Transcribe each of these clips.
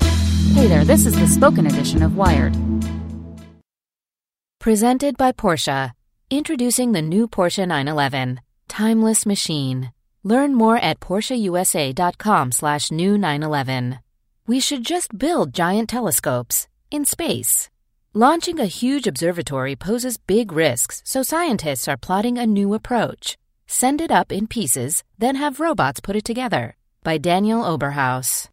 Hey there, this is the spoken edition of Wired. Presented by Porsche. Introducing the new Porsche 911. Timeless machine. Learn more at PorscheUSA.com slash new 911. We should just build giant telescopes in space. Launching a huge observatory poses big risks, so scientists are plotting a new approach. Send it up in pieces, then have robots put it together. By Daniel Oberhaus.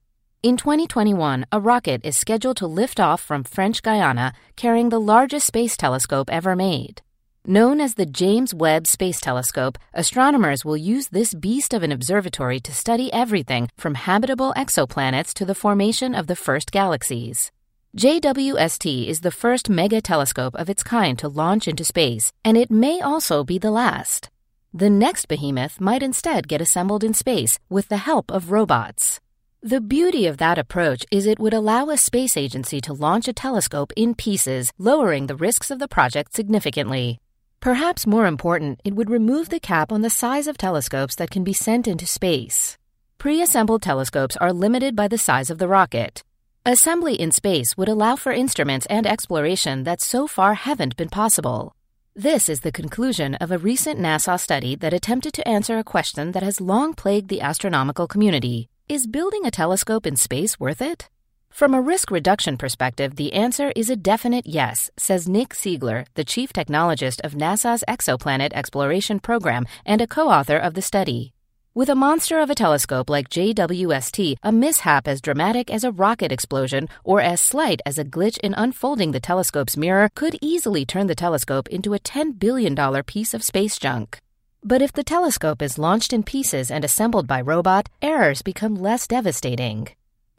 In 2021, a rocket is scheduled to lift off from French Guiana carrying the largest space telescope ever made. Known as the James Webb Space Telescope, astronomers will use this beast of an observatory to study everything from habitable exoplanets to the formation of the first galaxies. JWST is the first mega telescope of its kind to launch into space, and it may also be the last. The next behemoth might instead get assembled in space with the help of robots. The beauty of that approach is it would allow a space agency to launch a telescope in pieces, lowering the risks of the project significantly. Perhaps more important, it would remove the cap on the size of telescopes that can be sent into space. Pre assembled telescopes are limited by the size of the rocket. Assembly in space would allow for instruments and exploration that so far haven't been possible. This is the conclusion of a recent NASA study that attempted to answer a question that has long plagued the astronomical community is building a telescope in space worth it? From a risk reduction perspective, the answer is a definite yes, says Nick Siegler, the chief technologist of NASA's Exoplanet Exploration Program and a co author of the study. With a monster of a telescope like JWST, a mishap as dramatic as a rocket explosion or as slight as a glitch in unfolding the telescope's mirror could easily turn the telescope into a $10 billion piece of space junk. But if the telescope is launched in pieces and assembled by robot, errors become less devastating.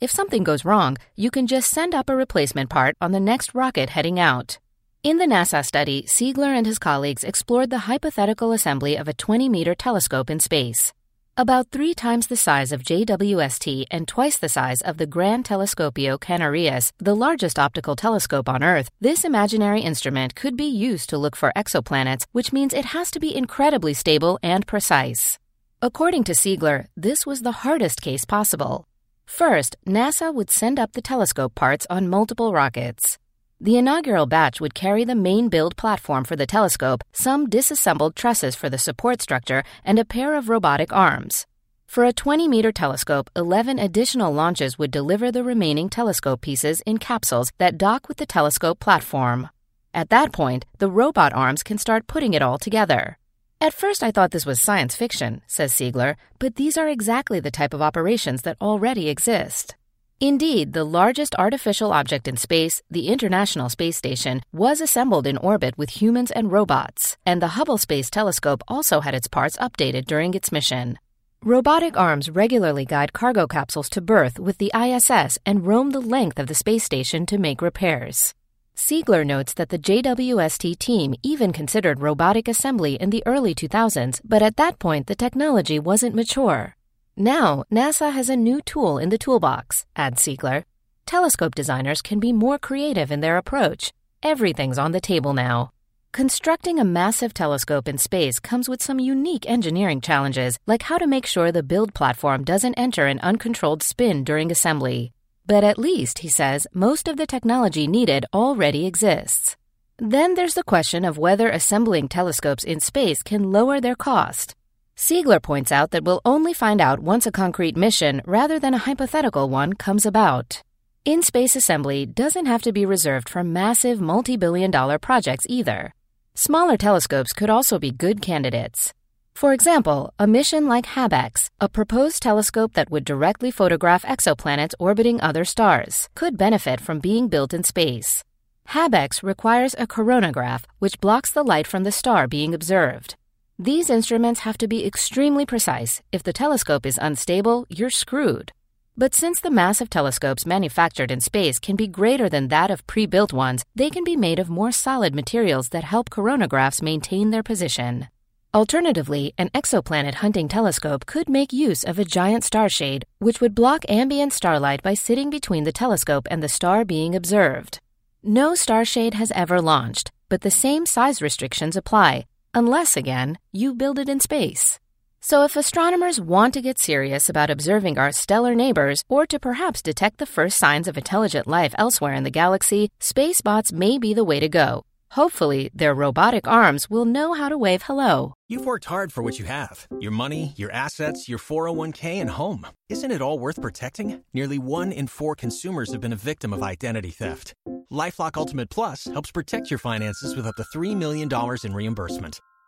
If something goes wrong, you can just send up a replacement part on the next rocket heading out. In the NASA study, Siegler and his colleagues explored the hypothetical assembly of a 20 meter telescope in space. About three times the size of JWST and twice the size of the Gran Telescopio Canarias, the largest optical telescope on Earth, this imaginary instrument could be used to look for exoplanets, which means it has to be incredibly stable and precise. According to Siegler, this was the hardest case possible. First, NASA would send up the telescope parts on multiple rockets. The inaugural batch would carry the main build platform for the telescope, some disassembled trusses for the support structure, and a pair of robotic arms. For a 20 meter telescope, 11 additional launches would deliver the remaining telescope pieces in capsules that dock with the telescope platform. At that point, the robot arms can start putting it all together. At first, I thought this was science fiction, says Siegler, but these are exactly the type of operations that already exist. Indeed, the largest artificial object in space, the International Space Station, was assembled in orbit with humans and robots, and the Hubble Space Telescope also had its parts updated during its mission. Robotic arms regularly guide cargo capsules to berth with the ISS and roam the length of the space station to make repairs. Siegler notes that the JWST team even considered robotic assembly in the early 2000s, but at that point the technology wasn't mature. Now, NASA has a new tool in the toolbox, adds Siegler. Telescope designers can be more creative in their approach. Everything's on the table now. Constructing a massive telescope in space comes with some unique engineering challenges, like how to make sure the build platform doesn't enter an uncontrolled spin during assembly. But at least, he says, most of the technology needed already exists. Then there's the question of whether assembling telescopes in space can lower their cost. Siegler points out that we'll only find out once a concrete mission, rather than a hypothetical one, comes about. In space assembly doesn't have to be reserved for massive multi billion dollar projects either. Smaller telescopes could also be good candidates. For example, a mission like HabEx, a proposed telescope that would directly photograph exoplanets orbiting other stars, could benefit from being built in space. HabEx requires a coronagraph, which blocks the light from the star being observed. These instruments have to be extremely precise. If the telescope is unstable, you're screwed. But since the mass of telescopes manufactured in space can be greater than that of pre built ones, they can be made of more solid materials that help coronagraphs maintain their position. Alternatively, an exoplanet hunting telescope could make use of a giant star shade, which would block ambient starlight by sitting between the telescope and the star being observed. No starshade has ever launched, but the same size restrictions apply, unless, again, you build it in space. So, if astronomers want to get serious about observing our stellar neighbors or to perhaps detect the first signs of intelligent life elsewhere in the galaxy, space bots may be the way to go. Hopefully, their robotic arms will know how to wave hello. You've worked hard for what you have your money, your assets, your 401k, and home. Isn't it all worth protecting? Nearly one in four consumers have been a victim of identity theft. Lifelock Ultimate Plus helps protect your finances with up to $3 million in reimbursement.